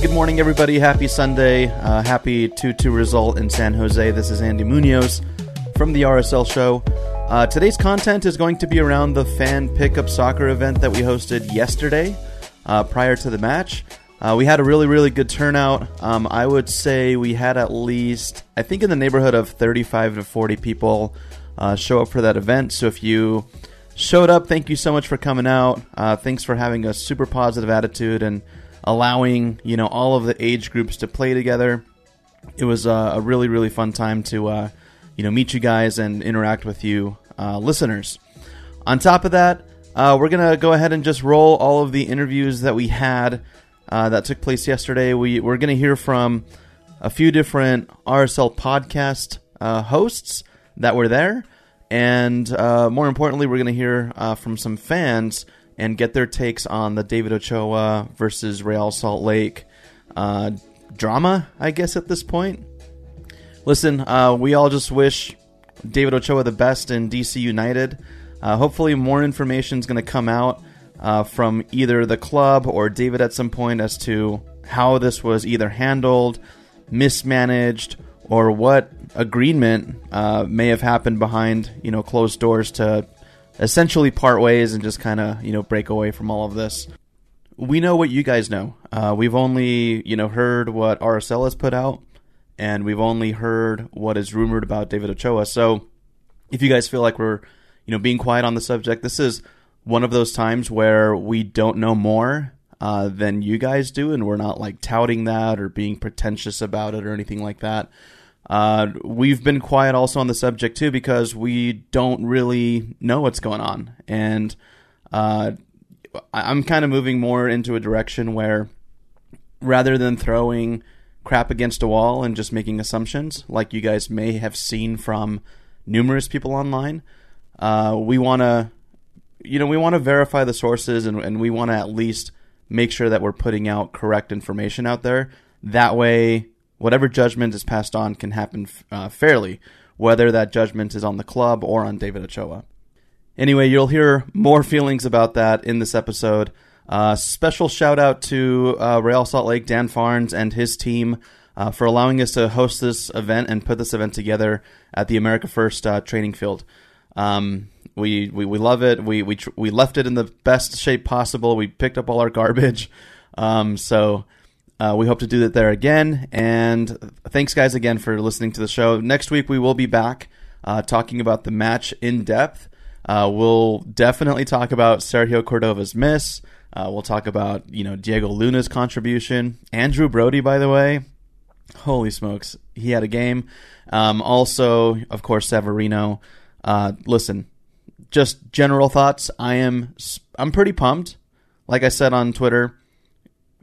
Good morning, everybody. Happy Sunday. Uh, happy 2 2 result in San Jose. This is Andy Munoz from the RSL Show. Uh, today's content is going to be around the fan pickup soccer event that we hosted yesterday uh, prior to the match. Uh, we had a really, really good turnout. Um, I would say we had at least, I think, in the neighborhood of 35 to 40 people uh, show up for that event. So if you showed up, thank you so much for coming out. Uh, thanks for having a super positive attitude and allowing you know all of the age groups to play together. It was uh, a really really fun time to uh, you know meet you guys and interact with you uh, listeners. On top of that, uh, we're gonna go ahead and just roll all of the interviews that we had uh, that took place yesterday. We we're gonna hear from a few different RSL podcast uh, hosts that were there, and uh more importantly, we're gonna hear from some fans and get their takes on the David Ochoa versus Real Salt Lake uh, drama, I guess, at this point. Listen, uh, we all just wish David Ochoa the best in DC United. Uh, hopefully, more information is going to come out uh, from either the club or David at some point as to how this was either handled, mismanaged, or what agreement uh, may have happened behind you know closed doors to essentially part ways and just kind of you know break away from all of this. We know what you guys know. Uh, we've only you know heard what RSL has put out, and we've only heard what is rumored about David Ochoa. So, if you guys feel like we're you know being quiet on the subject, this is one of those times where we don't know more uh, than you guys do, and we're not like touting that or being pretentious about it or anything like that. Uh, we've been quiet also on the subject too because we don't really know what's going on, and uh, I'm kind of moving more into a direction where rather than throwing crap against a wall and just making assumptions, like you guys may have seen from numerous people online, uh, we want to, you know, we want to verify the sources and, and we want to at least make sure that we're putting out correct information out there. That way, whatever judgment is passed on can happen uh, fairly, whether that judgment is on the club or on David Ochoa. Anyway, you'll hear more feelings about that in this episode. Uh, special shout out to uh, Real Salt Lake, Dan Farnes, and his team uh, for allowing us to host this event and put this event together at the America First uh, training field. Um, we, we we love it. We we tr- we left it in the best shape possible. We picked up all our garbage. Um, so uh, we hope to do that there again. And thanks, guys, again for listening to the show. Next week, we will be back uh, talking about the match in depth. Uh, we'll definitely talk about Sergio Cordova's miss. Uh, we'll talk about you know Diego Luna's contribution. Andrew Brody, by the way, holy smokes, he had a game. Um, also, of course, Savarino. Uh, listen, just general thoughts. I am I'm pretty pumped. Like I said on Twitter,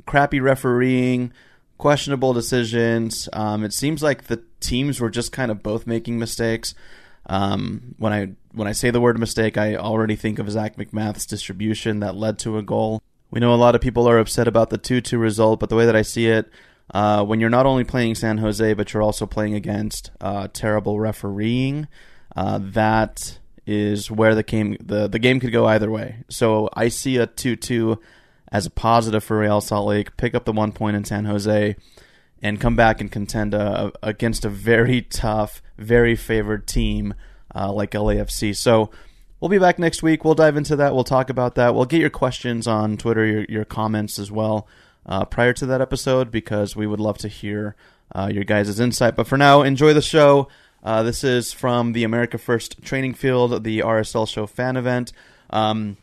crappy refereeing, questionable decisions. Um, it seems like the teams were just kind of both making mistakes. Um, when I when I say the word mistake, I already think of Zach MacMath's distribution that led to a goal. We know a lot of people are upset about the two-two result, but the way that I see it, uh, when you're not only playing San Jose, but you're also playing against uh, terrible refereeing, uh, that is where the game the, the game could go either way. So I see a two-two as a positive for Real Salt Lake. Pick up the one point in San Jose. and come back and contend uh, against a very tough, very favored team uh, like LAFC. So we'll be back next week. We'll dive into that. We'll talk about that. We'll get your questions on Twitter, your, your comments as well uh, prior to that episode because we would love to hear uh, your guys' insight. But for now, enjoy the show. Uh, this is from the America First Training Field, the RSL Show fan event. Um,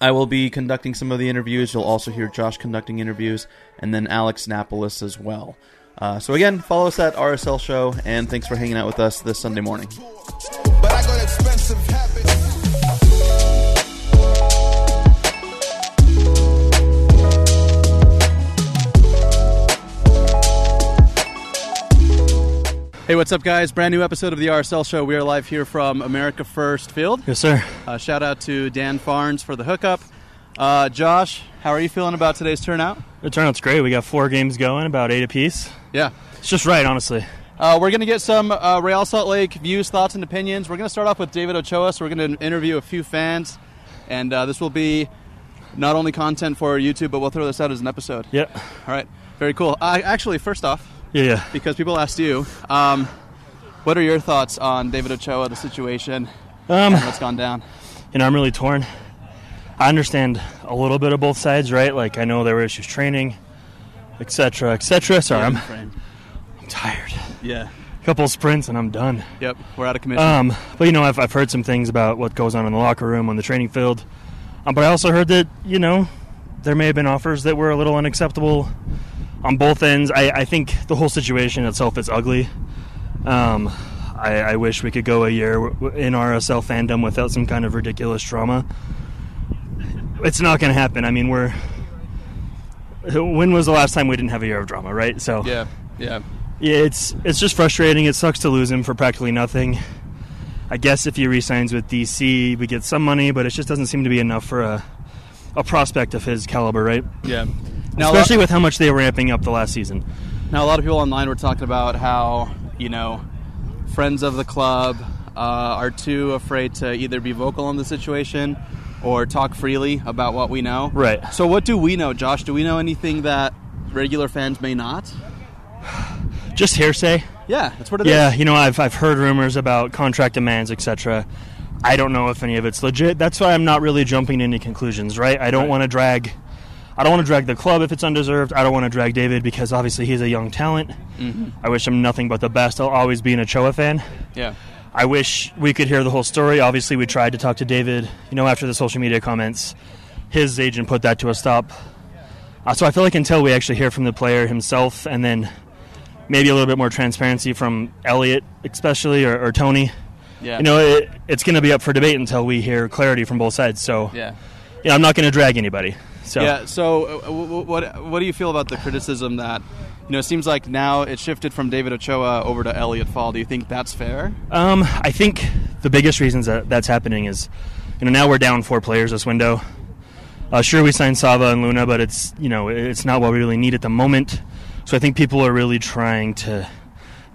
I will be conducting some of the interviews. You'll also hear Josh conducting interviews, and then Alex Napolis as well. Uh, so again, follow us at RSL Show, and thanks for hanging out with us this Sunday morning. Hey, what's up, guys? Brand new episode of the RSL Show. We are live here from America First Field. Yes, sir. Uh, shout out to Dan Farnes for the hookup. Uh, Josh, how are you feeling about today's turnout? The turnout's great. We got four games going, about eight apiece. Yeah. It's just right, honestly. Uh, we're going to get some uh, Real Salt Lake views, thoughts, and opinions. We're going to start off with David Ochoa, so we're going to interview a few fans, and uh, this will be not only content for YouTube, but we'll throw this out as an episode. Yep. All right. Very cool. Uh, actually, first off, Yeah, yeah. because people asked you, um, what are your thoughts on David Ochoa, the situation, Um, what's gone down? you know, I'm really torn. I understand a little bit of both sides, right? Like, I know there were issues training, etc., etc. Sorry, I'm. I'm tired. Yeah. A couple sprints and I'm done. Yep. We're out of commission. Um, but you know, I've, I've heard some things about what goes on in the locker room, on the training field. Um, but I also heard that you know there may have been offers that were a little unacceptable on both ends. I, I think the whole situation itself is ugly. Um, I, I wish we could go a year in RSL fandom without some kind of ridiculous drama. It's not going to happen. I mean, we're. When was the last time we didn't have a year of drama, right? So yeah. Yeah. yeah, it's it's just frustrating. It sucks to lose him for practically nothing. I guess if he resigns with DC, we get some money, but it just doesn't seem to be enough for a a prospect of his caliber, right? Yeah. Now, Especially with how much they were ramping up the last season. Now, a lot of people online were talking about how, you know, friends of the club uh, are too afraid to either be vocal on the situation or talk freely about what we know. Right. So, what do we know, Josh? Do we know anything that regular fans may not? Just hearsay. Yeah, that's what it is. Yeah, you know, I've I've heard rumors about contract demands, etc. I don't know if any of it's legit. That's why I'm not really jumping to any conclusions, right? I don't Right. want to drag I don't want to drag the club if it's undeserved. I don't want to drag David because obviously he's a young talent. Mm-hmm. I wish him nothing but the best. I'll always be an Ochoa fan. Yeah. I wish we could hear the whole story. Obviously, we tried to talk to David. You know, after the social media comments, his agent put that to a stop. Uh, so I feel like until we actually hear from the player himself, and then maybe a little bit more transparency from Elliot, especially or, or Tony, Yeah. you know, it, it's going to be up for debate until we hear clarity from both sides. So, Yeah. yeah, I'm not going to drag anybody. So, Yeah. So, uh, what what do you feel about the criticism that you know it seems like now it shifted from David Ochoa over to Elliot Fall? Do you think that's fair? Um, I think the biggest reasons that that's happening is, you know, now we're down four players this window. Uh, sure, we signed Sava and Luna, but it's you know it's not what we really need at the moment. So I think people are really trying to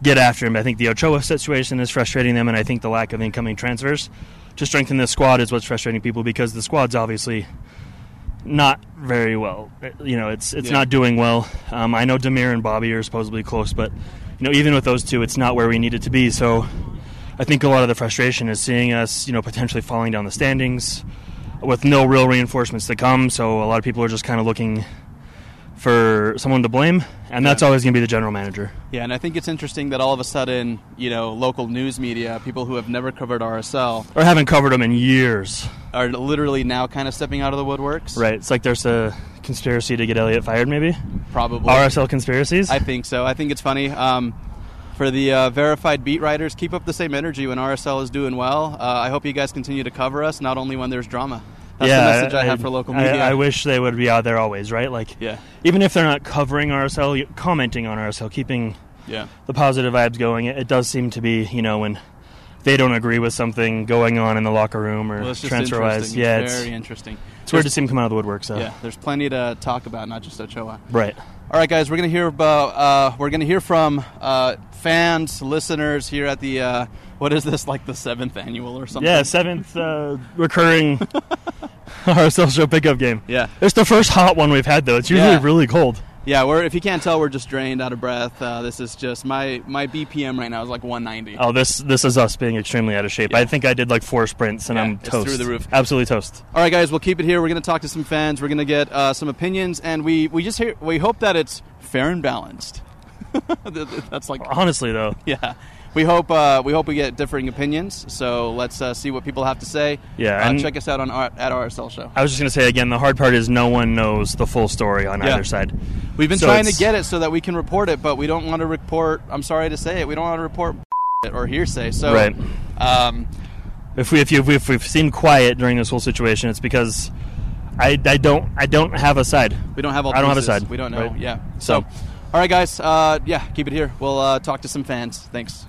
get after him. I think the Ochoa situation is frustrating them, and I think the lack of incoming transfers to strengthen the squad is what's frustrating people because the squad's obviously not very well. You know, it's it's Yeah. not doing well. Um, I know Demir and Bobby are supposedly close, but you know, even with those two, it's not where we need it to be. So, I think a lot of the frustration is seeing us, you know, potentially falling down the standings with no real reinforcements to come. So, a lot of people are just kind of looking for someone to blame, and that's Yeah. always going to be the general manager. Yeah, and I think it's interesting that all of a sudden, you know, local news media, people who have never covered RSL, Or haven't covered them in years. are literally now kind of stepping out of the woodworks. Right? It's like there's a conspiracy to get Elliot fired, maybe. Probably. RSL conspiracies. I think so. I think it's funny. Um, for the uh, verified beat writers, keep up the same energy when RSL is doing well. Uh, I hope you guys continue to cover us, not only when there's drama. That's yeah, the message I, have for local media. I, wish they would be out there always, right? Like, Yeah. even if they're not covering RSL, commenting on RSL, keeping Yeah. the positive vibes going. It, it does seem to be, you know, when they don't agree with something going on in the locker room or Well, transfer wise. Yeah, it's it's, very interesting. it's weird to see him come out of the woodwork. So, Yeah, there's plenty to talk about, not just Ochoa. right. All right, guys, we're gonna hear about uh, we're gonna hear from uh, fans, listeners here at the uh, what is this like the seventh annual or something? Yeah, seventh uh, recurring RSL show pickup game. Yeah. It's the first hot one we've had, though. It's usually Yeah. really cold. Yeah, we're if you can't tell, we're just drained, out of breath. Uh, this is just my my BPM right now is like 190. Oh, this this is us being extremely out of shape. Yeah. I think I did like four sprints and Yeah, I'm toast. through the roof. Absolutely toast. All right, guys, we'll keep it here. We're going to talk to some fans. We're going to get uh, some opinions, and we we just hear, we hope that it's fair and balanced. That's like Honestly, though, yeah. We hope uh, we hope we get differing opinions. So let's uh, see what people have to say. Yeah, uh, and- check us out on our, at RSL show. I was just going to say again, the hard part is no one knows the full story on Yeah. either side. We've been So trying to get it so that we can report it, but we don't want to report. I'm sorry to say it. We don't want to report or hearsay. So Right. Um, If we if, you, if we've seemed quiet during this whole situation, it's because I, I don't I don't have a side. we don't have all. I don't have a side. We don't know. Right. Yeah. So, all right, guys. Uh, yeah, keep it here. We'll uh, talk to some fans. Thanks.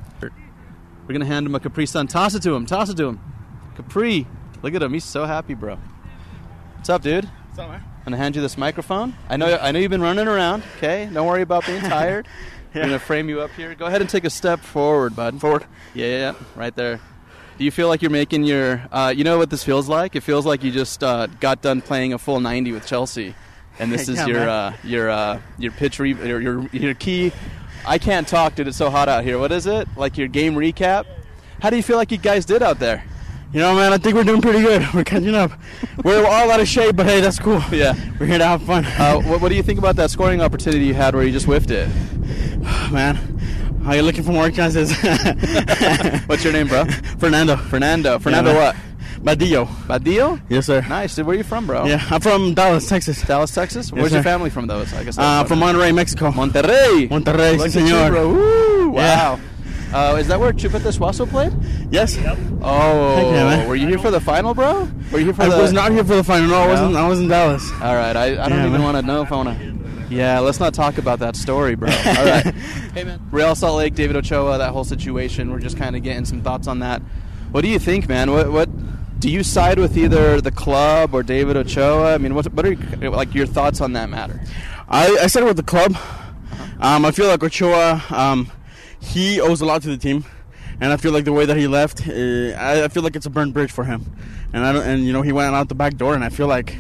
We're gonna hand him a Capri Sun. Toss it to him. Toss it to him. Capri. Look at him. He's so happy, bro. What's up, dude? What's up, man? I'm gonna hand you this microphone. I know. I know you've been running around. Okay. Don't worry about being tired. I'm gonna frame you up here. Go ahead and take a step forward, bud. Forward. Yeah, yeah, yeah. right there. Do you feel like you're making your? Uh, you know what this feels like? It feels like you just uh, got done playing a full 90 with Chelsea, and this is Yeah, your uh, your uh, your pitch re- your, your your key. I can't talk, dude. It's so hot out here. What is it? Like your game recap? How do you feel like you guys did out there? You know, man, I think we're doing pretty good. We're catching up. We're all out of shape, but hey, that's cool. Yeah. We're here to have fun. Uh, what, what do you think about that scoring opportunity you had where you just whiffed it? man, are you looking for more chances? What's your name, bro? Fernando. Fernando. Fernando man. what? Badillo. Badillo? Yes, sir. Nice. Dude, where are you from, bro? Yeah, I'm from Dallas, Texas. Dallas, Texas. Where's sir. your family from, though? I guess. Uh, from Monterrey, Mexico. Monterrey. Monterrey, Look sí, at you, señor. bro. Woo, Yeah. wow. Uh, is that where Chupete Suazo played? Yes. Oh, yeah, man. were you here for the final, bro? Were you here for I the? was not here for the final. No, I wasn't. I was in Dallas. All right, I, I don't Yeah, even want to know if I want to. Yeah, let's not talk about that story, bro. All right. hey, man. Real Salt Lake, David Ochoa, that whole situation. We're just kind of getting some thoughts on that. What do you think, man? What what do you side with either the club or David Ochoa? I mean, what what are your, like your thoughts on that matter? I, I started with the club. Um, I feel like Ochoa, um, he owes a lot to the team, and I feel like the way that he left, uh, I, I feel like it's a burned bridge for him. And I don't, and you know he went out the back door, and I feel like,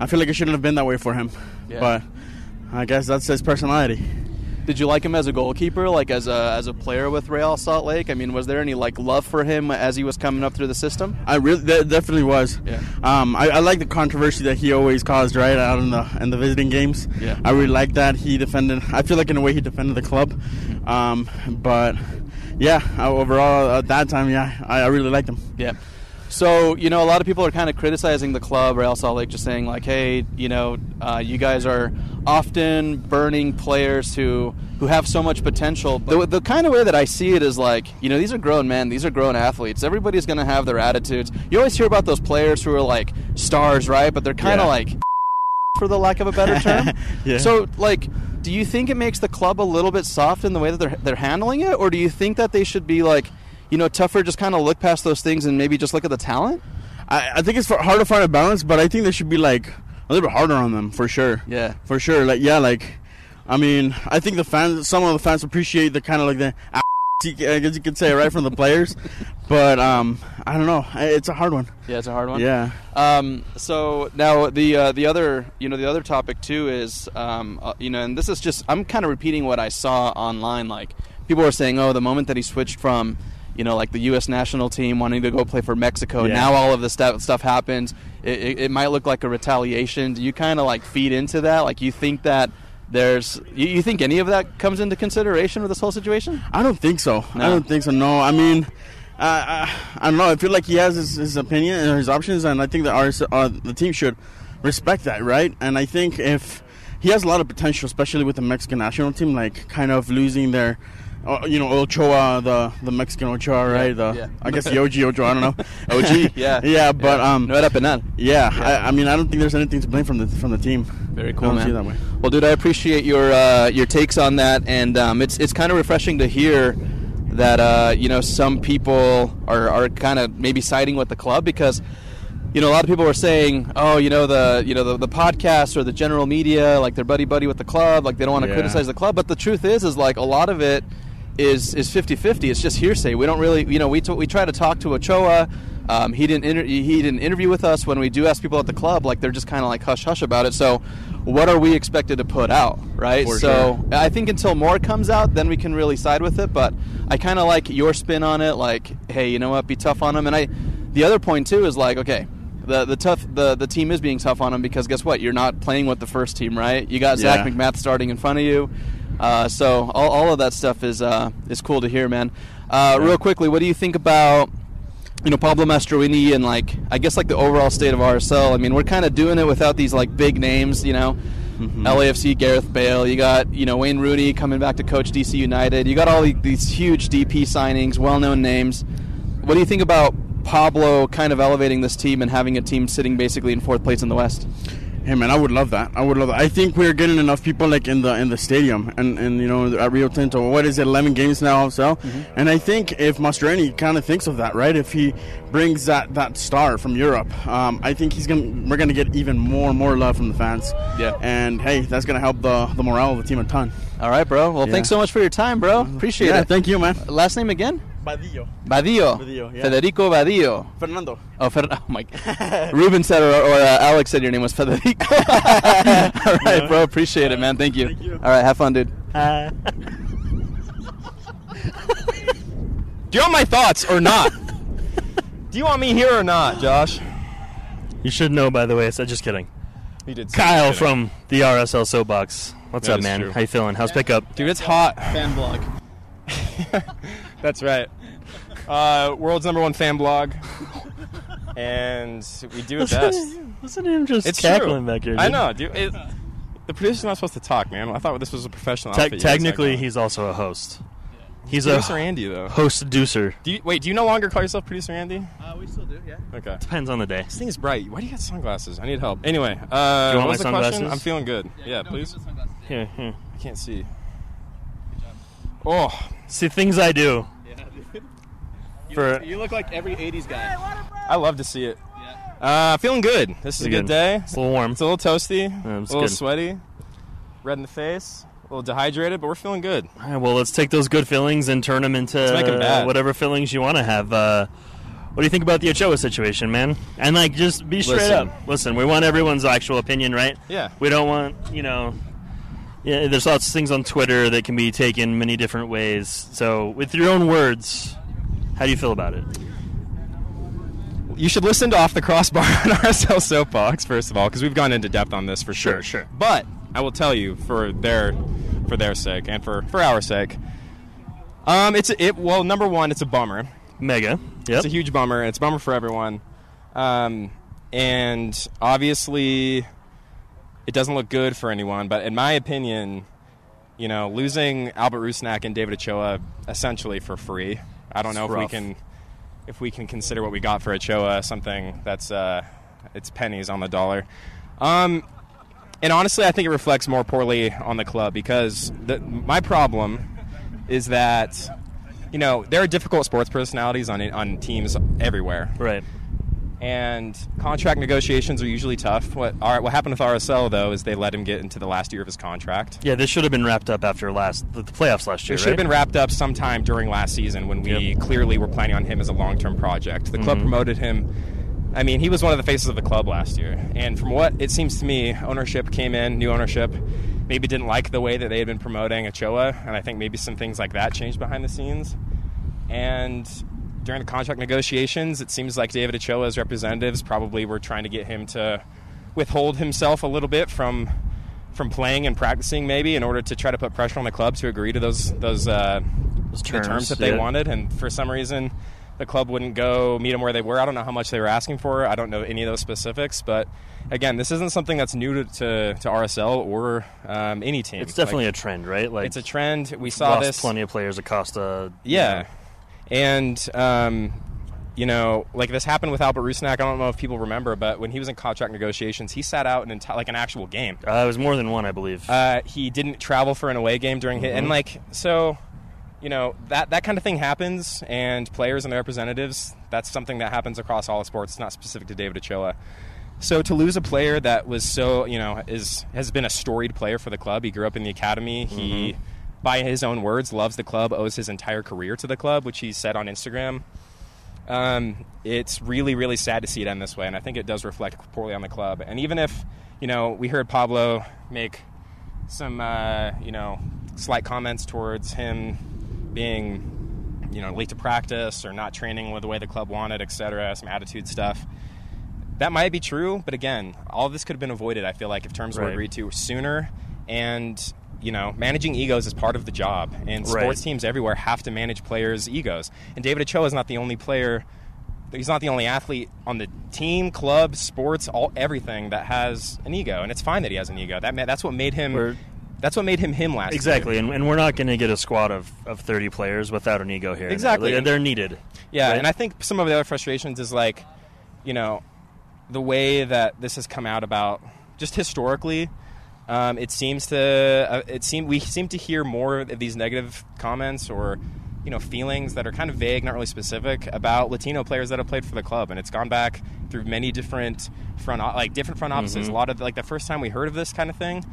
I feel like it shouldn't have been that way for him. Yeah. But I guess that's his personality. Did you like him as a goalkeeper, like as a as a player with Real Salt Lake? I mean, was there any like love for him as he was coming up through the system? I really that definitely was. Yeah. Um, I, I like the controversy that he always caused right out in the in the visiting games. Yeah. I really like that he defended. I feel like in a way he defended the club. Mm-hmm. Um, but yeah, uh, overall at that time, yeah, I, I really liked him. Yeah. So you know, a lot of people are kind of criticizing the club, Real Salt like just saying like, "Hey, you know, uh, you guys are often burning players who who have so much potential." The, the kind of way that I see it is like, you know, these are grown men, these are grown athletes. Everybody's going to have their attitudes. You always hear about those players who are like stars, right? But they're kind of Yeah. like, for the lack of a better term. Yeah. So, like, do you think it makes the club a little bit soft in the way that they're they're handling it, or do you think that they should be like? You know, tougher. Just kind of look past those things and maybe just look at the talent. I, I think it's hard to find a balance, but I think they should be like a little bit harder on them for sure. Yeah. for sure. Like yeah, like I mean, I think the fans, some of the fans appreciate the kind of like the. I guess you could say right from the players, but um, I don't know. It's a hard one. Yeah, it's a hard one. Yeah. Um, so now the uh, the other you know the other topic too is um, uh, you know and this is just I'm kind of repeating what I saw online. Like people were saying, oh, the moment that he switched from you know like the U.S. national team wanting to go play for Mexico, Yeah. now all of this stuff stuff happens. It, it, it might look like a retaliation. Do you kind of like feed into that? Like you think that there's you, you think any of that comes into consideration with this whole situation? I don't think so. I don't think so. No, I mean, uh, I, I don't know. I feel like he has his, his opinion and his options, and I think that our uh, the team should respect that, right? And I think if he has a lot of potential, especially with the Mexican national team, like kind of losing their. Uh, you know Ochoa, the the Mexican Ochoa, right? The yeah. I guess the OG Ochoa. I don't know. OG, yeah. yeah, but um, no era penal. yeah, I, I mean, I don't think there's anything to blame from the from the team. Very cool, man. see it that way. Well, dude, I appreciate your uh, your takes on that, and um, it's it's kind of refreshing to hear that uh, you know some people are, are kind of maybe siding with the club because you know a lot of people were saying, oh, you know the you know the, the podcast or the general media, like they're buddy buddy with the club, like they don't want to Yeah. criticize the club, but the truth is, is like a lot of it is is 50-50 it's just hearsay we don't really you know we, t- we try to talk to ochoa Um, he didn't inter- he didn't interview with us when we do ask people at the club. Like they're just kind of like hush hush about it. So, what are we expected to put out, right? For so, sure. I think until more comes out, then we can really side with it. But I kind of like your spin on it. Like, hey, you know what? Be tough on them. And I, the other point too is like, okay, the the tough the the team is being tough on him because guess what? You're not playing with the first team, right? You got Zach Yeah. MacMath starting in front of you. Uh, so all, all of that stuff is uh, is cool to hear, man. Uh, Real quickly, what do you think about you know Pablo Mastroeni and like I guess like the overall state of RSL? I mean, we're kind of doing it without these like big names, you know. LAFC, Gareth Bale. You got you know Wayne Rooney coming back to coach DC United. You got all these huge DP signings, well-known names. What do you think about Pablo kind of elevating this team and having a team sitting basically in fourth place in the West? Hey man, I would love that. I would love that. I think we're getting enough people like in the in the stadium and, and you know at Rio Tinto. What is it? Eleven games now, so. And I think if Mastroeni kind of thinks of that, right? If he brings that that star from Europe, um, I think he's gonna we're gonna get even more and more love from the fans. Yeah. And hey, that's gonna help the the morale of the team a ton. All right, bro. Well, Yeah. thanks so much for your time, bro. Appreciate yeah, it. thank you, man. Last name again? Badillo. Badillo. Badillo, yeah. Federico Badillo. Fernando. Oh, Fer- oh my God. Ruben said, or, or uh, Alex said your name was Federico. All right, bro. Appreciate it, man. Thank you. Thank you. All right, have fun, dude. Do you want my thoughts or not? Do you want me here or not, Josh? You should know, by the way. I said just kidding. He did. Kyle shit. from the RSL Soapbox. What's That up, man? true. How you feeling? How's pickup? Dude, it's hot. Fan blog. That's right. Uh, world's number one fan blog, and we do it best. Listen to him just It's cackling true. back here. I dude. know, dude. It, the producer's not supposed to talk, man. I thought this was a professional. Te- outfit you guys had technically, going. he's also a host. He's producer a Andy though. host deucer. Do you, wait, do you no longer call yourself producer Andy? Uh, we still do, yeah. Okay. Depends on the day. This thing is bright. Why do you got sunglasses? I need help. Anyway, uh, Do you want what my was the question? sunglasses? I'm feeling good. Yeah, please. Here, here. I can't see. Good job. Oh, See things I do. Yeah. For You look like every 80s guy. I love to see it. Yeah. Uh, feeling good. This is a good good. day. it's a little warm. It's a little toasty, it's a little good. sweaty, red in the face, a little dehydrated, but we're feeling good. All right, well, let's take those good feelings and turn them into Let's bad. whatever feelings you want to have. Uh, what do you think about the Ochoa situation, man? And like, just be straight Listen. up. Listen, we want everyone's actual opinion, right? Yeah. We don't want, you know. Yeah, there's lots of things on Twitter that can be taken many different ways. So, with your own words, how do you feel about it? You should listen to Off the Crossbar on RSL Soapbox first of all, because we've gone into depth on this for sure. Sure, sure. But I will tell you for their for their sake and for for our sake. Um, it's it well number one, it's a bummer. Mega. Yep. It's a huge bummer. and It's a bummer for everyone. Um, and obviously, it doesn't look good for anyone. But in my opinion, you know, losing Albert Rusnak and David Ochoa essentially for free. I don't It's know if we can if we can consider what we got for Ochoa something that's uh, it's pennies on the dollar. Um, and honestly, I think it reflects more poorly on the club because the, my problem is that you know there are difficult sports personalities on on teams everywhere, right. And contract negotiations are usually tough. What all right, what happened with RSL though is they let him get into the last year of his contract. Yeah, this should have been wrapped up after last the, playoffs last year. It should have been wrapped up sometime during last season when we Yep. clearly were planning on him as a long-term project. The Mm-hmm. club promoted him. I mean, he was one of the faces of the club last year, and from what it seems to me, ownership came in, new ownership, maybe didn't like the way that they had been promoting Ochoa, and I think maybe some things like that changed behind the scenes. And during the contract negotiations, it seems like David Ochoa's representatives probably were trying to get him to withhold himself a little bit from from playing and practicing, maybe in order to try to put pressure on the club to agree to those those, uh, Those the terms, terms that they yeah. wanted. And for some reason, the club wouldn't go meet them where they were. I don't know how much they were asking for. I don't know any of those specifics, but again, this isn't something that's new to to, to RSL or um, any team. It's definitely Like, a trend, right? Like it's a trend. We saw this plenty of players. Acosta. you yeah. know. And, um, you know, like this happened with Albert Rusnak. I don't know if people remember, but when he was in contract negotiations, he sat out an enti- like an actual game. Uh, it was more than one, I believe. Uh, he didn't travel for an away game during his, Mm-hmm. and like so, you know that that kind of thing happens, and players and their representatives. That's something that happens across all sports. It's not specific to David Ochoa. So to lose a player that was so you know is has been a storied player for the club. He grew up in the academy. He, by his own words, loves the club. Owes his entire career to the club, which he said on Instagram. Um, it's really, really sad to see it end this way, and I think it does reflect poorly on the club. And even if, you know, we heard Pablo make some, uh, you know, slight comments towards him being, you know, late to practice or not training with the way the club wanted, etc., some attitude stuff. That might be true, but again, all of this could have been avoided. I feel like if terms were agreed to sooner, and you know, managing egos is part of the job, and Right. sports teams everywhere have to manage players' egos. And David Ochoa is not the only player. He's not the only athlete on the team, club, sports, all everything that has an ego, and it's fine that he has an ego. That that's what made him. We're- that's what made him him last year. Exactly, and, and we're not going to get a squad of, of 30 players without an ego here. Exactly. Like, they're needed. Yeah, right? and I think some of the other frustrations is like, you know, the way that this has come out about just historically. Um, it seems to uh, it seem we seem to hear more of these negative comments or you know feelings that are kind of vague, not really specific about Latino players that have played for the club, and it's gone back through many different front like different front offices. Mhm. A lot of like the first time we heard of this kind of thing,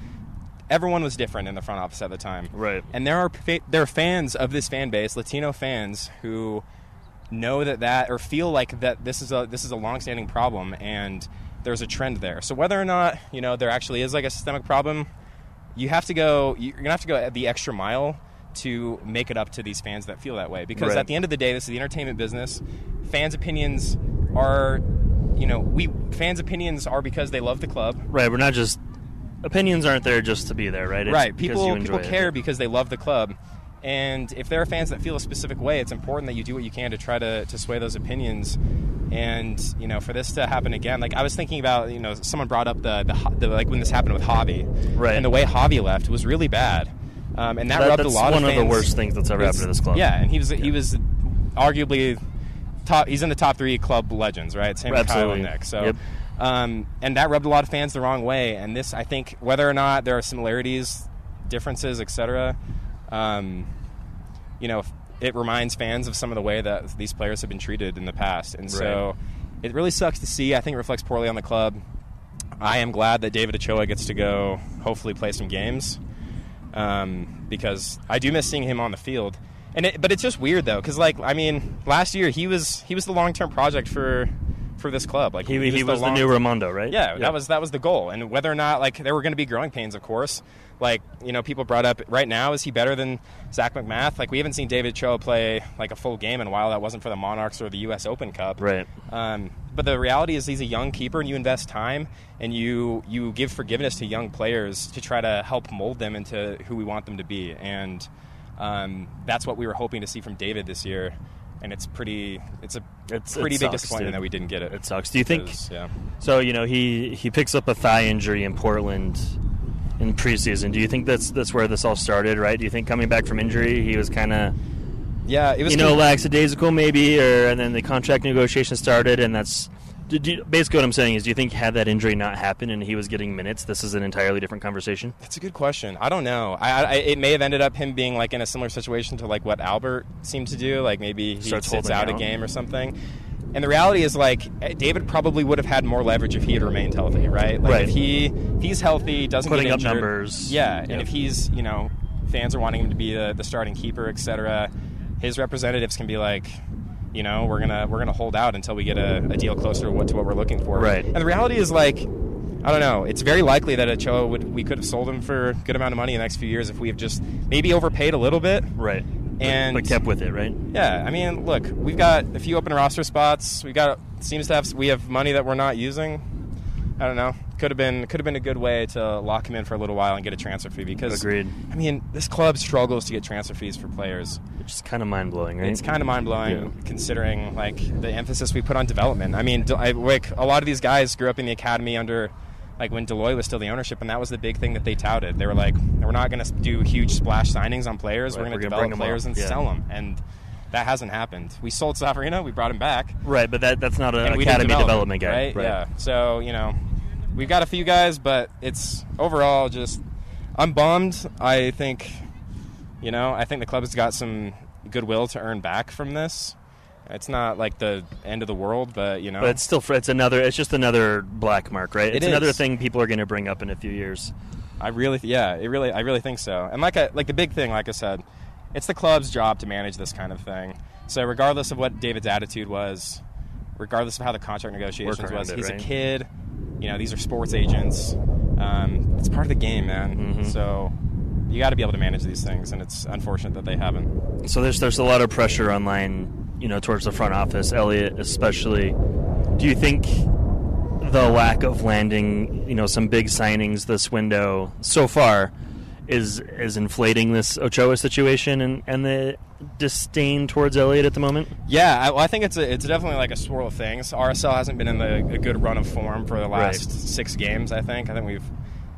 everyone was different in the front office at the time. Right. And there are there are fans of this fan base, Latino fans, who know that that or feel like that this is a this is a long-standing problem and there's a trend there. So whether or not you know there actually is like a systemic problem, you have to go. You're gonna have to go the extra mile to make it up to these fans that feel that way. Because Right. at the end of the day, this is the entertainment business. Fans' opinions are, you know, we fans' opinions are because they love the club. Right, we're not just. Opinions aren't there just to be there, right? It's right. People people enjoy it. care because they love the club. And if there are fans that feel a specific way, it's important that you do what you can to try to, to sway those opinions. And you know, for this to happen again, like I was thinking about, you know, someone brought up the, the, the like when this happened with Javi, Right. And the way Javi left was really bad, um, and that, That- rubbed a that's lot one of of the fans- worst things that's ever happened to this club. Yeah, and he was he was arguably top. He's in the top three club legends, right? Same with Kyle Absolutely. and Nick. So. Yep. Um, and that rubbed a lot of fans the wrong way. And this, I think, whether or not there are similarities, differences, etc., um, you know, it reminds fans of some of the way that these players have been treated in the past. And so it really sucks to see. I think it reflects poorly on the club. I am glad that David Ochoa gets to go, hopefully, play some games um, because I do miss seeing him on the field. And it, but it's just weird though, because like I mean, last year he was he was the long term project for for this club. Like He, he, was the long- new Rimando, right? yeah, that was that was the goal. And whether or not like there were going to be growing pains, of course. Like you know, people brought up right now is he better than Zach MacMath? Like we haven't seen David Cho play like a full game in a while. That wasn't for the Monarchs or the U.S. Open Cup. Right. Um, but the reality is he's a young keeper, and you invest time and you you give forgiveness to young players to try to help mold them into who we want them to be. And um, that's what we were hoping to see from David this year. And it's pretty it's a It's- pretty it big sucks, disappointment dude. that we didn't get it. It sucks. Do you think? Yeah. So you know he he picks up a thigh injury in Portland in preseason. Do you think that's that's where this all started? Right? Do you think coming back from injury he was kind of Yeah, it was you know lackadaisical maybe, or and then the contract negotiation started, and that's. You, basically, what I'm saying is, do you think had that injury not happened and he was getting minutes, this is an entirely different conversation? It's a good question. I don't know. I, I it may have ended up him being like in a similar situation to like what Albert seemed to do. Like maybe he Starts sits holding out a game or something. And the reality is like eh, David probably would have had more leverage if he had remained healthy, right? Like Right. if he if he's healthy, doesn't Putting get up injured, numbers. yeah. And Yep. if he's you know fans are wanting him to be the, the starting keeper, etc. His representatives can be like. You know, we're gonna we're gonna hold out until we get a, a deal closer to what to what we're looking for. Right. And the reality is like I don't know. It's very likely that Ochoa would we could have sold him for a good amount of money in the next few years if we have just maybe overpaid a little bit. Right. And but kept with it, right? yeah, I mean, look, we've got a few open roster spots. We've got seems to have we have money that we're not using. I don't know. Could have been could have been a good way to lock him in for a little while and get a transfer fee because Agreed. I mean, this club struggles to get transfer fees for players. Which is kind of mind blowing, right? It's kind of mind blowing Yeah. considering like the emphasis we put on development. I mean, I, like a lot of these guys grew up in the academy under like when Dell Loy was still the ownership, and that was the big thing that they touted. They were like, we're not going to do huge splash signings on players. Right, we're going to develop players and yeah. sell them, and that hasn't happened. We sold Savarino, we brought him back. Right, but that that's not an and we did academy development guy, right? right? Yeah. So you know, we've got a few guys, but it's overall just I'm bummed. I think you know I think the club has got some goodwill to earn back from this. It's not like the end of the world, but you know, But it's still it's another it's just another black mark, right? It It's another thing people are going to bring up in a few years. I really, yeah, it really, I really think so. And like, I, like the big thing, like I said, it's the club's job to manage this kind of thing. So regardless of what David's attitude was, regardless of how the contract negotiations was, it, he's right? a kid. You know, these are sports agents. Um, it's part of the game, man. Mm-hmm. So you got to be able to manage these things, and it's unfortunate that they haven't. So there's there's a lot of pressure online, you know, towards the front office, Elliot especially. Do you think the lack of landing, you know, some big signings this window so far is is inflating this Ochoa situation and, and the disdain towards Elliot at the moment? Yeah, I, well, I think it's a, it's definitely like a swirl of things. RSL hasn't been in the, a good run of form for the last Right. six games. I think. I think we've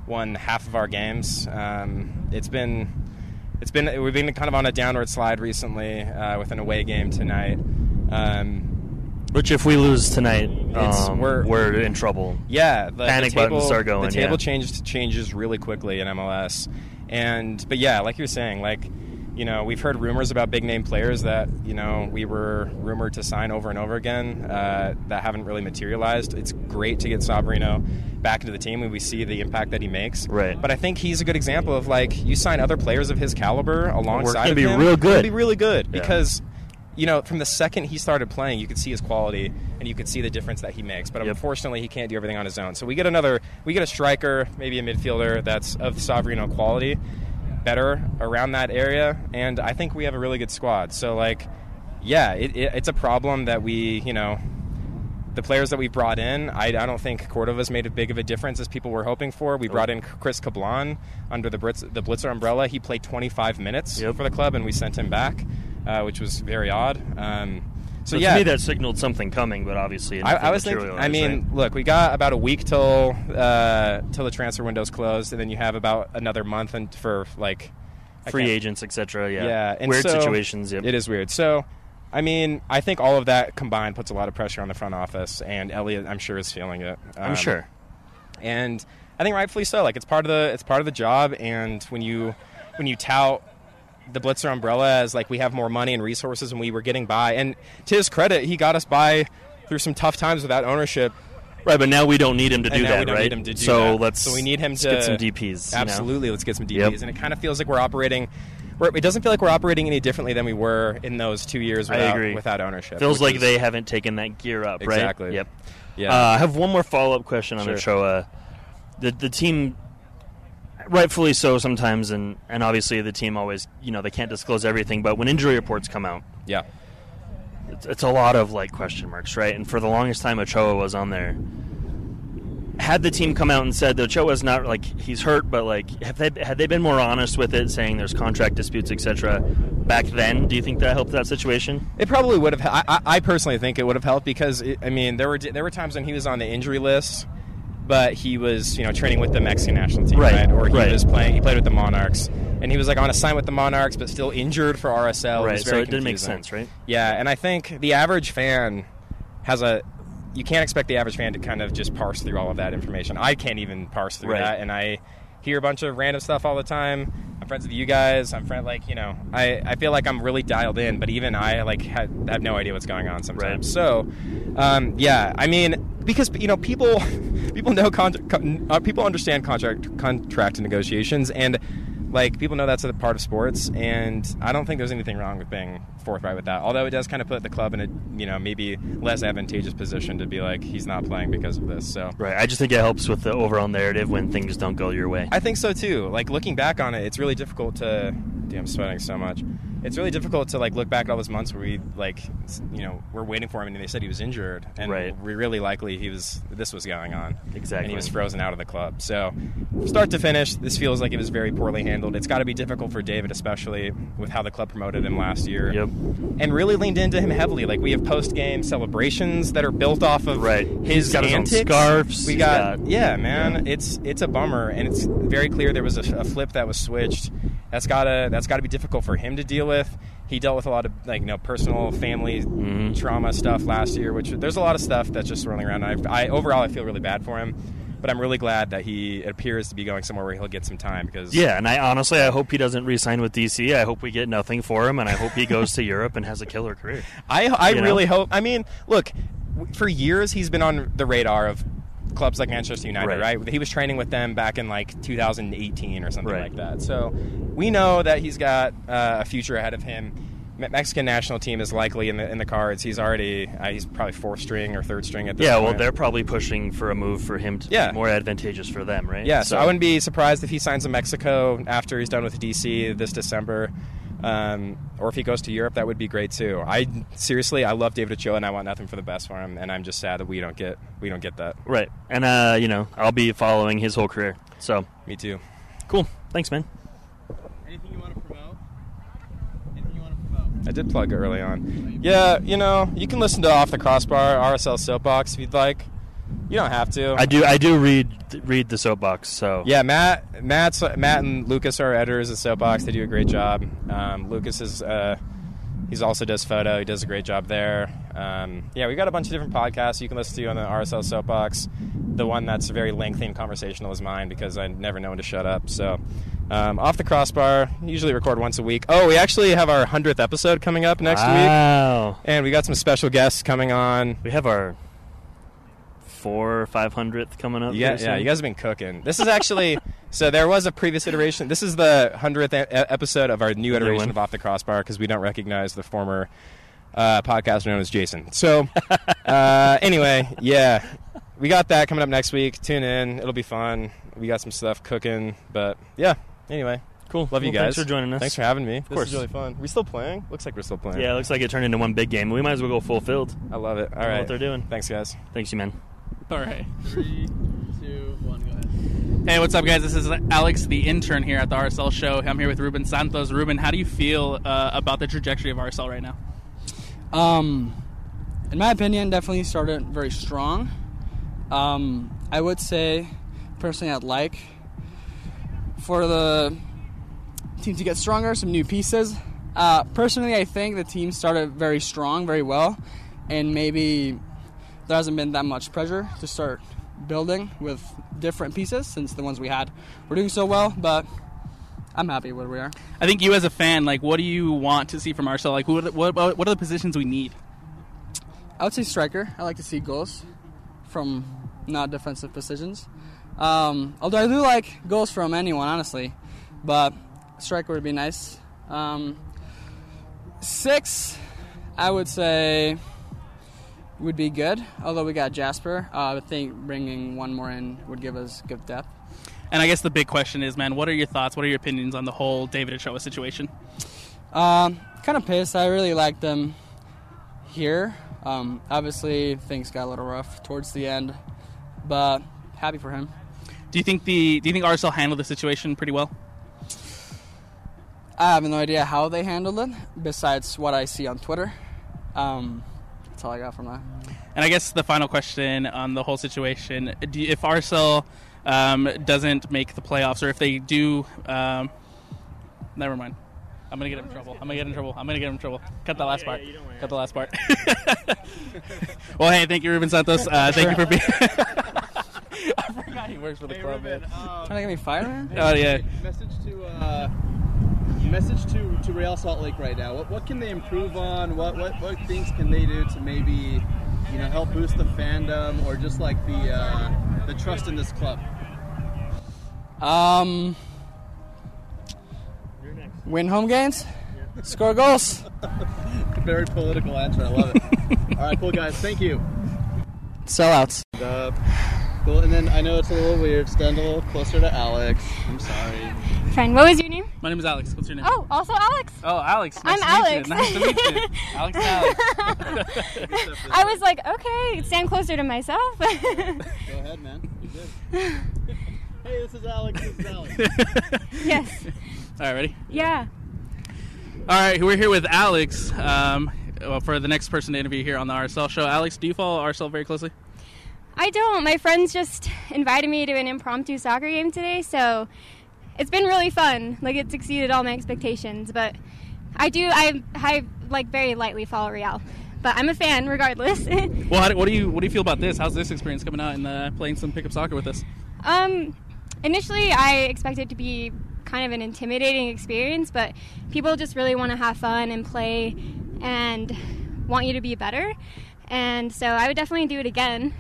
won half of our games. Um, it's been it's been we've been kind of on a downward slide recently uh, with an away game tonight. Um, Which if we lose tonight, It's- um, we're- we're, in trouble. Yeah, the, Panic the table, buttons start going, The table yeah. changes changes really quickly in MLS, and but yeah, like you're saying, like you know, we've heard rumors about big name players that you know we were rumored to sign over and over again uh, that haven't really materialized. It's great to get Savarino back into the team when we see the impact that he makes. Right. But I think he's a good example of like you sign other players of his caliber alongside We're gonna be him, real good. Be really good Yeah. because you know, from the second he started playing, you could see his quality and you could see the difference that he makes. But Yep. unfortunately, he can't do everything on his own. So we get another, we get a striker, maybe a midfielder that's of Savarino quality, better around that area, and I think we have a really good squad. So like, yeah, it, it, it's a problem that we, you know. The players that we brought in, I, I don't think Cordova's made as big of a difference as people were hoping for. We brought in Chris Kablan under the Brits, the Blitzer umbrella. He played 25 minutes Yep. for the club, and we sent him back, uh, which was very odd. Um, so, So yeah, to me, that signaled something coming, but obviously, I, I was thinking. I mean, look, we got about a week till uh, till the transfer window's closed, and then you have about another month and for like free agents, etc. Yeah, Yeah, and weird so- situations. Yep. It is weird. So, I mean, I think all of that combined puts a lot of pressure on the front office, and Elliot, I'm sure, is feeling it. I'm Um, sure. and I think rightfully so. Like it's part of the it's part of the job, and when you when you tout the Blitzer umbrella as like we have more money and resources and we were getting by, and to his credit, he got us by through some tough times without ownership. Right, but now we don't need him to do that, right? need him to do so that. let's so we need him to get some DPs. you know? Absolutely, let's get some DPs, Yep. and it kind of feels like we're operating. We're, it doesn't feel like we're operating any differently than we were in those two years I without, agree. without ownership. Feels like is- they haven't taken that gear up, right? Exactly. Yep. Yeah. Uh, I have one more follow up question on Sure. Ochoa. The the team, rightfully so, sometimes, and and obviously the team always, you know, they can't disclose everything. But when injury reports come out, yeah. it's, it's a lot of like question marks, right? And for the longest time, Ochoa was on there. Had the team come out and said that Ochoa's not like he's hurt, but like have they had they been more honest with it, saying there's contract disputes, etc. Back then, do you think that helped that situation? It probably would have. I, I, I personally think it would have helped because it, I mean there were there were times when he was on the injury list, but he was you know training with the Mexican national team, Right, right? Or he right. was playing. He played with the Monarchs, and he was like on a sign with the Monarchs, but still injured for RSL. It Right, was so it didn't make sense, right? Yeah, and I think the average fan has a. You can't expect the average fan to kind of just parse through all of that information. I can't even parse through Right. that, and I hear a bunch of random stuff all the time. I'm friends with you guys. I'm friend like you know. I, I feel like I'm really dialed in, but even I like ha- have no idea what's going on sometimes. So, um, yeah, I mean, because you know people people know con- con- uh, people understand contract contract negotiations and. Like people know that's a part of sports, and I don't think there's anything wrong with being forthright with that. Although it does kind of put the club in a you know maybe less advantageous position to be like he's not playing because of this. So Right. I just think it helps with the overall narrative when things don't go your way. I think so too. Like looking back on it, it's really difficult to. Damn, I'm sweating so much. It's really difficult to like look back at all those months where we like, you know, we're waiting for him and they said he was injured, and Right. we really likely he was. This was going on Exactly. and he was frozen out of the club. So, start to finish, this feels like it was very poorly handled. It's got to be difficult for David, especially with how the club promoted him last year. Yep. And really leaned into him heavily. Like we have post game celebrations that are built off of Right. his got his own scarves. We got, got- yeah, man. It's it's a bummer, and it's very clear there was a, a flip that was switched. That's gotta that's gotta be difficult for him to deal with. He dealt with a lot of like you know personal family Mm-hmm. trauma stuff last year, which there's a lot of stuff that's just swirling around. And I, I overall I feel really bad for him, but I'm really glad that he appears to be going somewhere where he'll get some time because Yeah, and I honestly I hope he doesn't re-sign with DC. I hope we get nothing for him, and I hope he goes to Europe and has a killer career. I I You know? really hope. I mean, look, for years he's been on the radar of clubs like Manchester United, Right. right? He was training with them back in like 2018 or something Right. like that. So we know that he's got uh, a future ahead of him. Mexican national team is likely in the in the cards. He's already uh, he's probably fourth string or third string at this Yeah, point. well, they're probably pushing for a move for him to Yeah. be more advantageous for them, right? Yeah, so, I wouldn't be surprised if he signs in Mexico after he's done with DC this December. Um, or if he goes to Europe, that would be great too. I seriously, I love David Ochoa, and I want nothing for the best for him. And I'm just sad that we don't get we don't get that. Right, and uh, you know, I'll be following his whole career. So Me too. cool. Thanks, man. Anything you want to promote? Anything you want to promote? I did plug it early on. Yeah, you know, you can listen to Off the Crossbar RSL Soapbox if you'd like. You don't have to. I do. I do read read the soapbox. So Yeah, Matt, Matt's, Matt and Lucas are editors at Soapbox. They do a great job. Um, Lucas is, uh, he's also does photo. He does a great job there. Um, yeah, we've got a bunch of different podcasts you can listen to on the RSL Soapbox. The one that's very lengthy and conversational is mine because I never know when to shut up. So, um, off the crossbar, usually record once a week. Oh, we actually have our hundredth episode coming up next week, wow. and we got some special guests coming on. We have our four or five hundredth coming up. Yeah, yeah, you guys have been cooking. This is actually so. There was a previous iteration. This is the hundredth episode of our new iteration one. of Off the Crossbar because we don't recognize the former uh, podcaster known as Jason. So, uh, anyway, yeah, we got that coming up next week. Tune in; it'll be fun. We got some stuff cooking, but yeah. Anyway, cool. love you guys. Thanks for joining us. Thanks for having me. Of this course. is really fun. We still playing? Looks like we're still playing. Yeah, it looks like it turned into one big game. We might as well go full field. I love it. All know right, what they're doing. Thanks, guys. Thanks, you man. All right. Three, two, one, go ahead. Hey, what's up, guys? This is Alex, the intern here at the RSL show. I'm here with Ruben Santos. Ruben, how do you feel uh, about the trajectory of RSL right now? Um, in my opinion, definitely started very strong. Um, I would say, personally, I'd like for the team to get stronger, some new pieces. Uh, personally, I think the team started very strong, very well, and maybe there hasn't been that much pressure to start building with different pieces since the ones we had were doing so well. But I'm happy where we are. I think you, as a fan, like, what do you want to see from RSL? Like, what, what, what are the positions we need? I would say striker. I like to see goals from not defensive positions. Um, although I do like goals from anyone, honestly, but striker would be nice. Um, six, I would say, would be good. Although we got Jasper, uh, I think bringing one more in would give us good depth. And I guess the big question is, man, what are your thoughts? What are your opinions on the whole David Ochoa situation? Um, kind of pissed. I really liked them here. Um, obviously, things got a little rough towards the end, but happy for him. Do you think the Do you think RSL handled the situation pretty well? I have no idea how they handled it, besides what I see on Twitter. Um, all I got from that. And I guess the final question on the whole situation: do you, if RSL um, doesn't make the playoffs, or if they do, um, never mind. I'm gonna get in trouble. I'm gonna get in trouble. I'm gonna get in trouble. Cut that last part. Cut the last part. well, hey, thank you, Ruben Santos. Uh, thank you for being. I forgot he works for the club. man. Trying to get me fired, man? Oh yeah. Message to uh, message to, to Real Salt Lake right now. What, what can they improve on? What, what what things can they do to maybe you know help boost the fandom or just like the uh, the trust in this club? Um, win home games, score goals. Very political answer. I love it. All right, cool guys. Thank you. Sellouts. Uh, cool. And then I know it's a little weird. Stand a little closer to Alex. I'm sorry. Fine. What was your name? My name is Alex. What's your name? Oh, also Alex. Oh, Alex. I'm Nice to meet Alex. you. Nice to meet you. Alex Alex. I was like, okay, stand closer to myself. Go ahead, man. You good. hey, this is Alex. This is Alex. yes. All right, ready? Yeah. All right, we're here with Alex um, well, for the next person to interview here on the RSL show. Alex, do you follow RSL very closely? I don't. My friends just invited me to an impromptu soccer game today, so it's been really fun. Like it's exceeded all my expectations. But I do. I I like very lightly follow Real, but I'm a fan regardless. Well, how do, what do you what do you feel about this? How's this experience coming out and uh, playing some pickup soccer with us? Um, initially, I expected to be kind of an intimidating experience, but people just really want to have fun and play and want you to be better. And so I would definitely do it again.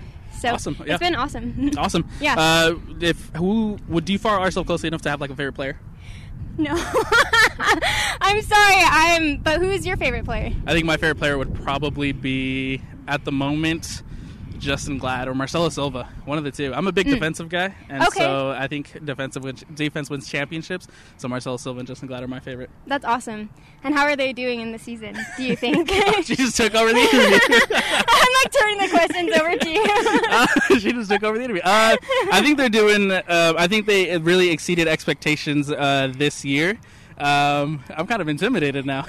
So Awesome, yeah. it's been awesome. Awesome. Yeah. Uh, if who would do you follow ourselves closely enough to have like a favorite player? no. I'm sorry. I'm. But who is your favorite player? I think my favorite player would probably be at the moment Justen Glad or Marcelo Silva, one of the two. I'm a big Mm. defensive guy, and Okay. so I think defensive wins, defense wins championships. So Marcelo Silva and Justen Glad are my favorite. That's awesome. And how are they doing in the season? Do you think? she just took over the interview. I'm like turning the questions over to you. Uh, she just took over the interview. Uh, I think they're doing. Uh, I think they really exceeded expectations uh, this year. Um, I'm kind of intimidated now.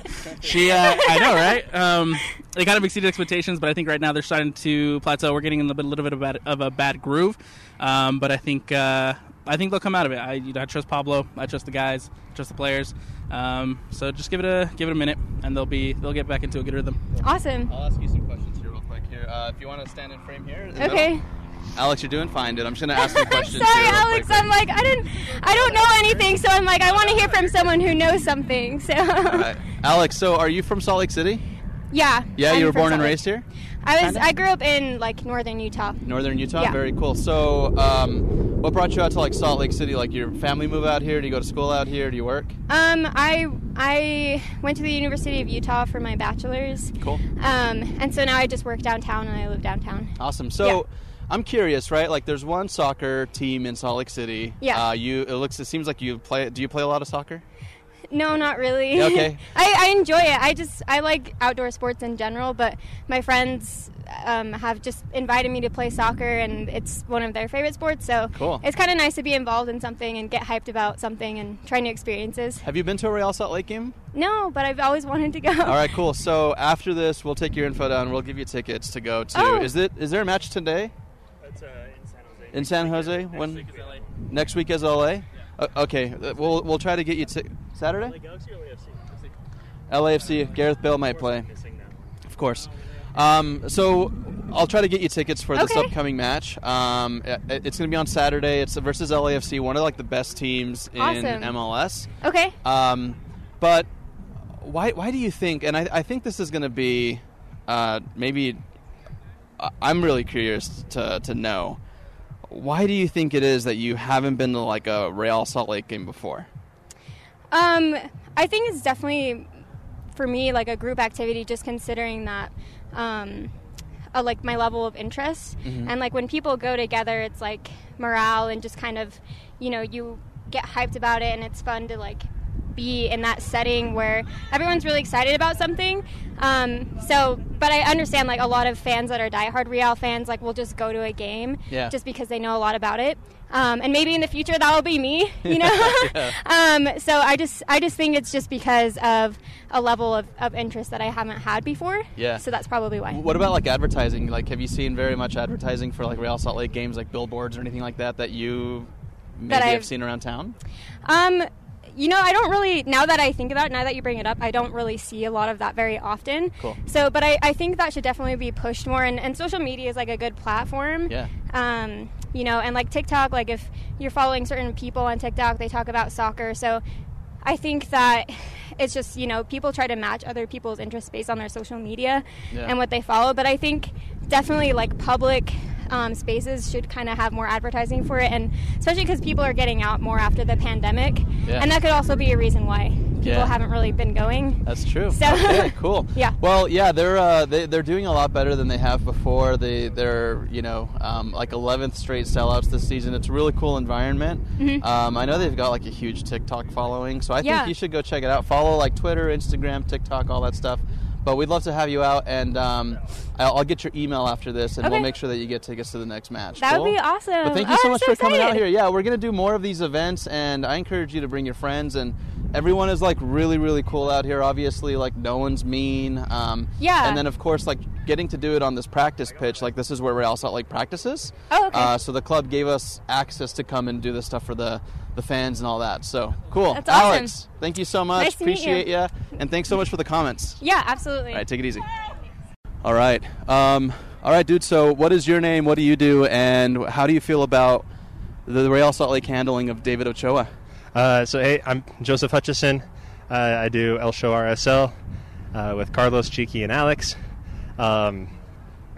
she, uh, I know, right? Um, they kind of exceeded expectations, but I think right now they're starting to plateau. We're getting in a bit, little bit of a bad, of a bad groove, um, but I think uh, I think they'll come out of it. I, you know, I trust Pablo. I trust the guys. I trust the players. Um, so just give it a give it a minute, and they'll be they'll get back into a good rhythm. Awesome. I'll ask you some questions here real quick here. Uh, if you want to stand in frame here. in the Okay. middle. Alex, you're doing fine, dude. I'm just gonna ask some questions. Sorry, real Alex. quick. I'm like I didn't. I don't know anything, so I'm like I want to hear from someone who knows something. So. Right. Alex, so are you from Salt Lake City? Yeah. Yeah, I'm you were born and raised here, I was. Kinda? I grew up in like northern Utah. northern Utah. Yeah. Very cool. So, um, what brought you out to like Salt Lake City? Like your family move out here? Do you go to school out here? Do you work? Um, I I went to the University of Utah for my bachelor's. Cool. Um, and so now I just work downtown and I live downtown. Awesome. So. I'm curious, right? Like, there's one soccer team in Salt Lake City. Yeah. Uh, you. It looks. It seems like you play. Do you play a lot of soccer? No, not really. Yeah, okay. I, I enjoy it. I just I like outdoor sports in general, but my friends um, have just invited me to play soccer, and it's one of their favorite sports. So Cool. it's kind of nice to be involved in something and get hyped about something and try new experiences. Have you been to a Real Salt Lake game? No, but I've always wanted to go. All right, cool. So after this, we'll take your info down. We'll give you tickets to go to. Oh. Is it? Is there a match today? In San Jose. when next week is LA. Uh, okay, uh, we'll we'll try to get you to Saturday. LAFC. Gareth Bale might play. Of course. Um, so I'll try to get you tickets for this Okay. upcoming match. Um, it- it's going to be on Saturday. It's versus LAFC, one of like the best teams in Awesome. MLS. Okay. Um, but why why do you think? And I, I think this is going to be uh, maybe. I'm really curious to to know why do you think it is that you haven't been to like a Real Salt Lake game before? Um, I think it's definitely for me like a group activity, just considering that. Um, uh, like my level of interest Mhm. and like when people go together it's like morale and just kind of you know you get hyped about it and it's fun to like be in that setting where everyone's really excited about something um, so but i understand like a lot of fans that are diehard real fans like will just go to a game Yeah. just because they know a lot about it um, and maybe in the future that will be me you know um, so I just I just think it's just because of a level of, of interest that I haven't had before. Yeah. So that's probably why. What about like advertising? Like, have you seen very much advertising for like Real Salt Lake games, like billboards or anything like that, that you maybe That have I've- seen around town? Um, you know, I don't really. Now that I think about it, now that you bring it up, I don't really see a lot of that very often. Cool. So, but I, I think that should definitely be pushed more, and, and social media is like a good platform. Yeah. Um, you know, and like TikTok, like if you're following certain people on TikTok, they talk about soccer. So, I think that it's just you know people try to match other people's interests based on their social media Yeah. and what they follow. But I think definitely like public um, spaces should kind of have more advertising for it, and especially because people are getting out more after the pandemic, Yeah. and that could also be a reason why people Yeah. haven't really been going. That's true. So- okay, cool. Yeah. Well, yeah, they're uh, they, they're doing a lot better than they have before. They they're you know um, like 11th straight sellouts this season. It's a really cool environment. Mhm. Um, I know they've got like a huge TikTok following, so I Yeah. think you should go check it out. Follow like Twitter, Instagram, TikTok, all that stuff. But we'd love to have you out, and um, I'll, I'll get your email after this, and we'll make sure that you get tickets to the next match. That would be awesome. But thank you Oh, so I'm much so for coming out here. Yeah, we're gonna do more of these events, and I encourage you to bring your friends. And everyone is like really, really cool out here. Obviously, like no one's mean. Um, Yeah. And then of course, like getting to do it on this practice pitch. Like this is where Real Salt Lake practices. Oh, okay. Uh, so the club gave us access to come and do this stuff for the the fans and all that. So cool. That's awesome. Alex, thank you so much. Nice to meet Appreciate you. ya. and thanks so much for the comments. Yeah, absolutely. All right, take it easy. All right. Um, all right, dude. So, what is your name? What do you do? And how do you feel about the Real Salt Lake handling of David Ochoa? Uh, so hey, I'm Joseph Hutchison. Uh, I do El Show RSL uh, with Carlos, Cheeky, and Alex. Um,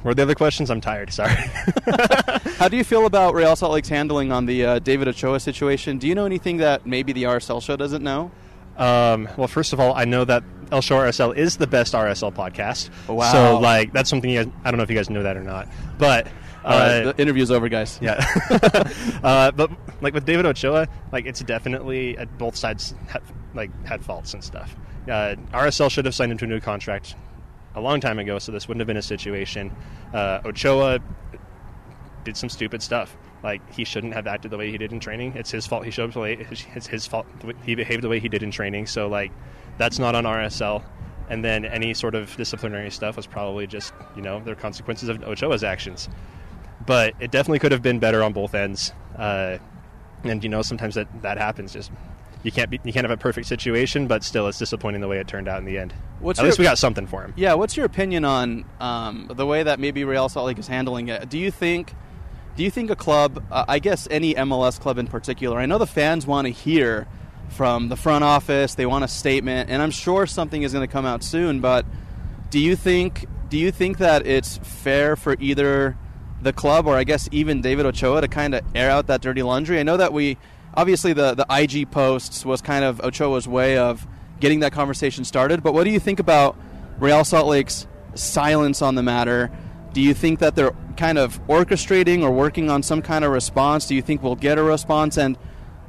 What are the other questions? I'm tired. Sorry. How do you feel about Real Salt Lake's handling on the uh, David Ochoa situation? Do you know anything that maybe the RSL show doesn't know? Um, well, first of all, I know that El Show RSL is the best RSL podcast. Wow. So, like, that's something you guys, I don't know if you guys know that or not. But. All right, uh, the interview's over, guys. Yeah. uh, but, like, with David Ochoa, like, it's definitely both sides, had, like, had faults and stuff. Uh, RSL should have signed him to a new contract a long time ago, so this wouldn't have been a situation. Uh, Ochoa did some stupid stuff. Like he shouldn't have acted the way he did in training. It's his fault. He showed up late. It's his fault. He behaved the way he did in training. So like, that's not on RSL. And then any sort of disciplinary stuff was probably just you know their consequences of Ochoa's actions. But it definitely could have been better on both ends. Uh, and you know sometimes that that happens. Just you can't be, you can't have a perfect situation, but still it's disappointing the way it turned out in the end. What's At your- least we got something for him. Yeah, what's your opinion on um, the way that maybe Real Salt Lake is handling it? Do you think, do you think a club, uh, I guess any MLS club in particular, I know the fans want to hear from the front office, they want a statement, and I'm sure something is going to come out soon. But do you think, do you think that it's fair for either the club or I guess even David Ochoa to kind of air out that dirty laundry? I know that we obviously the the IG posts was kind of Ochoa's way of getting that conversation started. But what do you think about Real Salt Lake's silence on the matter? Do you think that they're kind of orchestrating or working on some kind of response? Do you think we'll get a response? And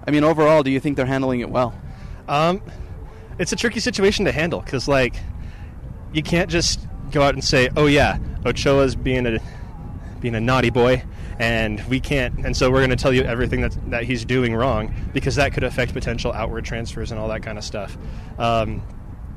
I mean, overall, do you think they're handling it well? Um, it's a tricky situation to handle because, like, you can't just go out and say, "Oh yeah, Ochoa's being a being a naughty boy," and we can't, and so we're going to tell you everything that that he's doing wrong because that could affect potential outward transfers and all that kind of stuff. Um,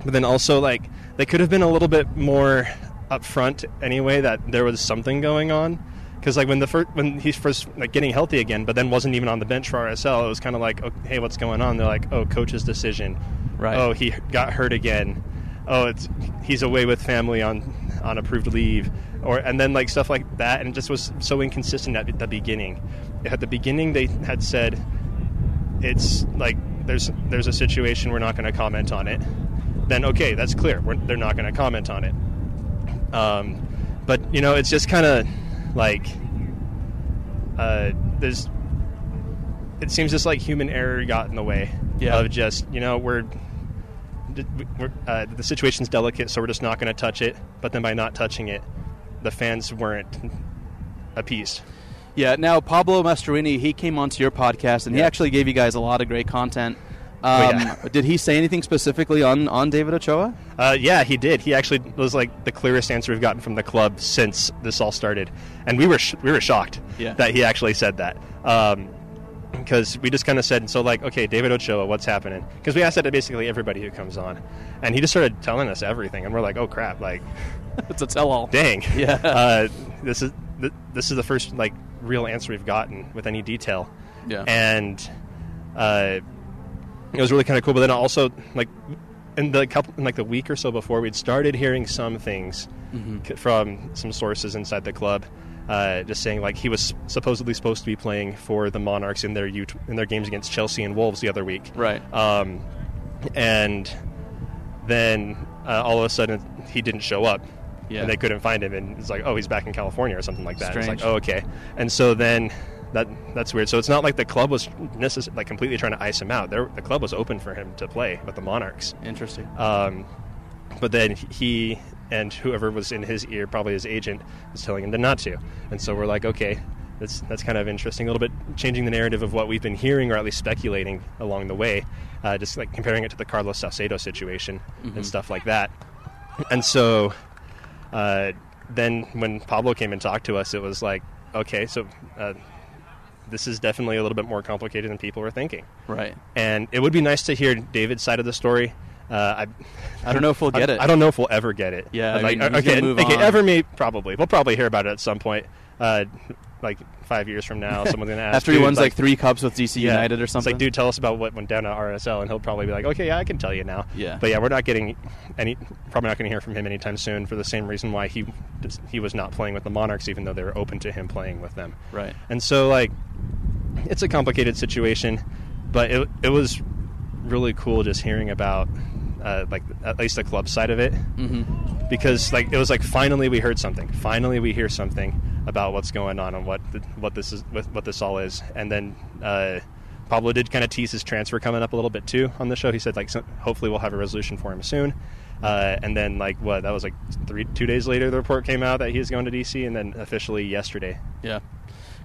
but then also, like, they could have been a little bit more upfront anyway that there was something going on. Because like when the first when he's first like getting healthy again, but then wasn't even on the bench for RSL, it was kind of like, oh, hey, what's going on? They're like, oh, coach's decision. Right. Oh, he got hurt again. Oh, it's he's away with family on on approved leave, or and then like stuff like that, and it just was so inconsistent at the beginning. At the beginning, they had said it's like there's there's a situation we're not going to comment on it. Then okay, that's clear. We're, they're not going to comment on it. Um, but you know, it's just kind of like uh, there's. It seems just like human error got in the way Yeah. of just you know we're. we're uh, the situation's delicate, so we're just not going to touch it. But then by not touching it, the fans weren't appeased. Yeah. Now Pablo Mastroeni, he came onto your podcast and he actually gave you guys a lot of great content. Um, Oh, yeah. Did he say anything specifically on on David Ochoa? Uh, yeah, he did. He actually was like the clearest answer we've gotten from the club since this all started, and we were sh- we were shocked Yeah. that he actually said that. because we just kind of said, so like, okay, David Ochoa, what's happening? Because we asked that to basically everybody who comes on, and he just started telling us everything, and we're like, oh crap, like it's a tell-all. Dang, Yeah. Uh, this is th- this is the first like real answer we've gotten with any detail. Yeah. and uh, it was really kind of cool. But then also like in the couple, in like the week or so before, we'd started hearing some things Mhm. c- from some sources inside the club. Uh, just saying, like he was supposedly supposed to be playing for the Monarchs in their U- in their games against Chelsea and Wolves the other week, Right. Um, and then uh, all of a sudden he didn't show up, Yeah. and they couldn't find him, and it's like, oh, he's back in California or something like that. It's like, oh, okay, and so then that that's weird. So it's not like the club was necess- like completely trying to ice him out. There, the club was open for him to play with the Monarchs. Interesting. Um, but then he and whoever was in his ear, probably his agent, was telling him to not to. And so we're like, okay, that's that's kind of interesting. A little bit changing the narrative of what we've been hearing, or at least speculating along the way. Uh, just like comparing it to the Carlos Salcedo situation Mhm. and stuff like that. And so uh, then when Pablo came and talked to us, it was like, okay, so. Uh, this is definitely a little bit more complicated than people were thinking. Right. And it would be nice to hear David's side of the story. Uh, I, I don't know if we'll I- get it. I don't know if we'll ever get it. Yeah, I like, mean, okay, okay, ever me probably. We'll probably hear about it at some point. Uh, like five years from now, someone's gonna ask. After he wins like, three cups with DC yeah, United or It's something. like, dude, tell us about what went down at RSL, and he'll probably be like, okay, yeah, I can tell you now. Yeah. But yeah, we're not getting any. Probably not going to hear from him anytime soon for the same reason why he he was not playing with the Monarchs, even though they were open to him playing with them. Right. And so like, it's a complicated situation, but it it was really cool just hearing about uh, like at least the club side of it, Mhm. because like it was like finally we heard something. Finally we hear something about what's going on and what the, what this is what, what this all is. And then uh, Pablo did kind of tease his transfer coming up a little bit too on the show. He said like so, hopefully we'll have a resolution for him soon. Uh, and then like what that was like three two days later the report came out that he's going to DC, and then officially yesterday. Yeah.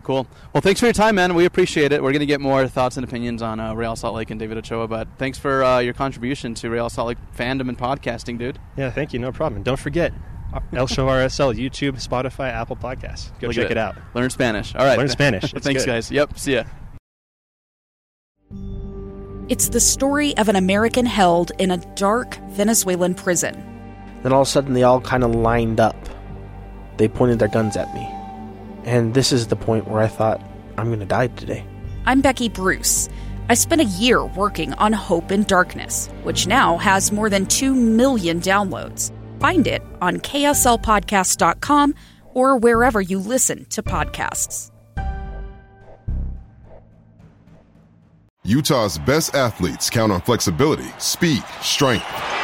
Cool. Well, thanks for your time, man. We appreciate it. We're going to get more thoughts and opinions on uh, Real Salt Lake and David Ochoa, but thanks for uh, your contribution to Real Salt Lake fandom and podcasting, dude. Yeah, thank you. No problem. And don't forget, El Show RSL, YouTube, Spotify, Apple Podcasts. Go Look check at it out. Learn Spanish. All right. Learn Spanish. Thanks, good. guys. Yep. See ya. It's the story of an American held in a dark Venezuelan prison. Then all of a sudden, they all kind of lined up. They pointed their guns at me. And this is the point where I thought, I'm going to die today. I'm Becky Bruce. I spent a year working on Hope in Darkness, which now has more than 2 million downloads. Find it on kslpodcast.com or wherever you listen to podcasts. Utah's best athletes count on flexibility, speed, strength,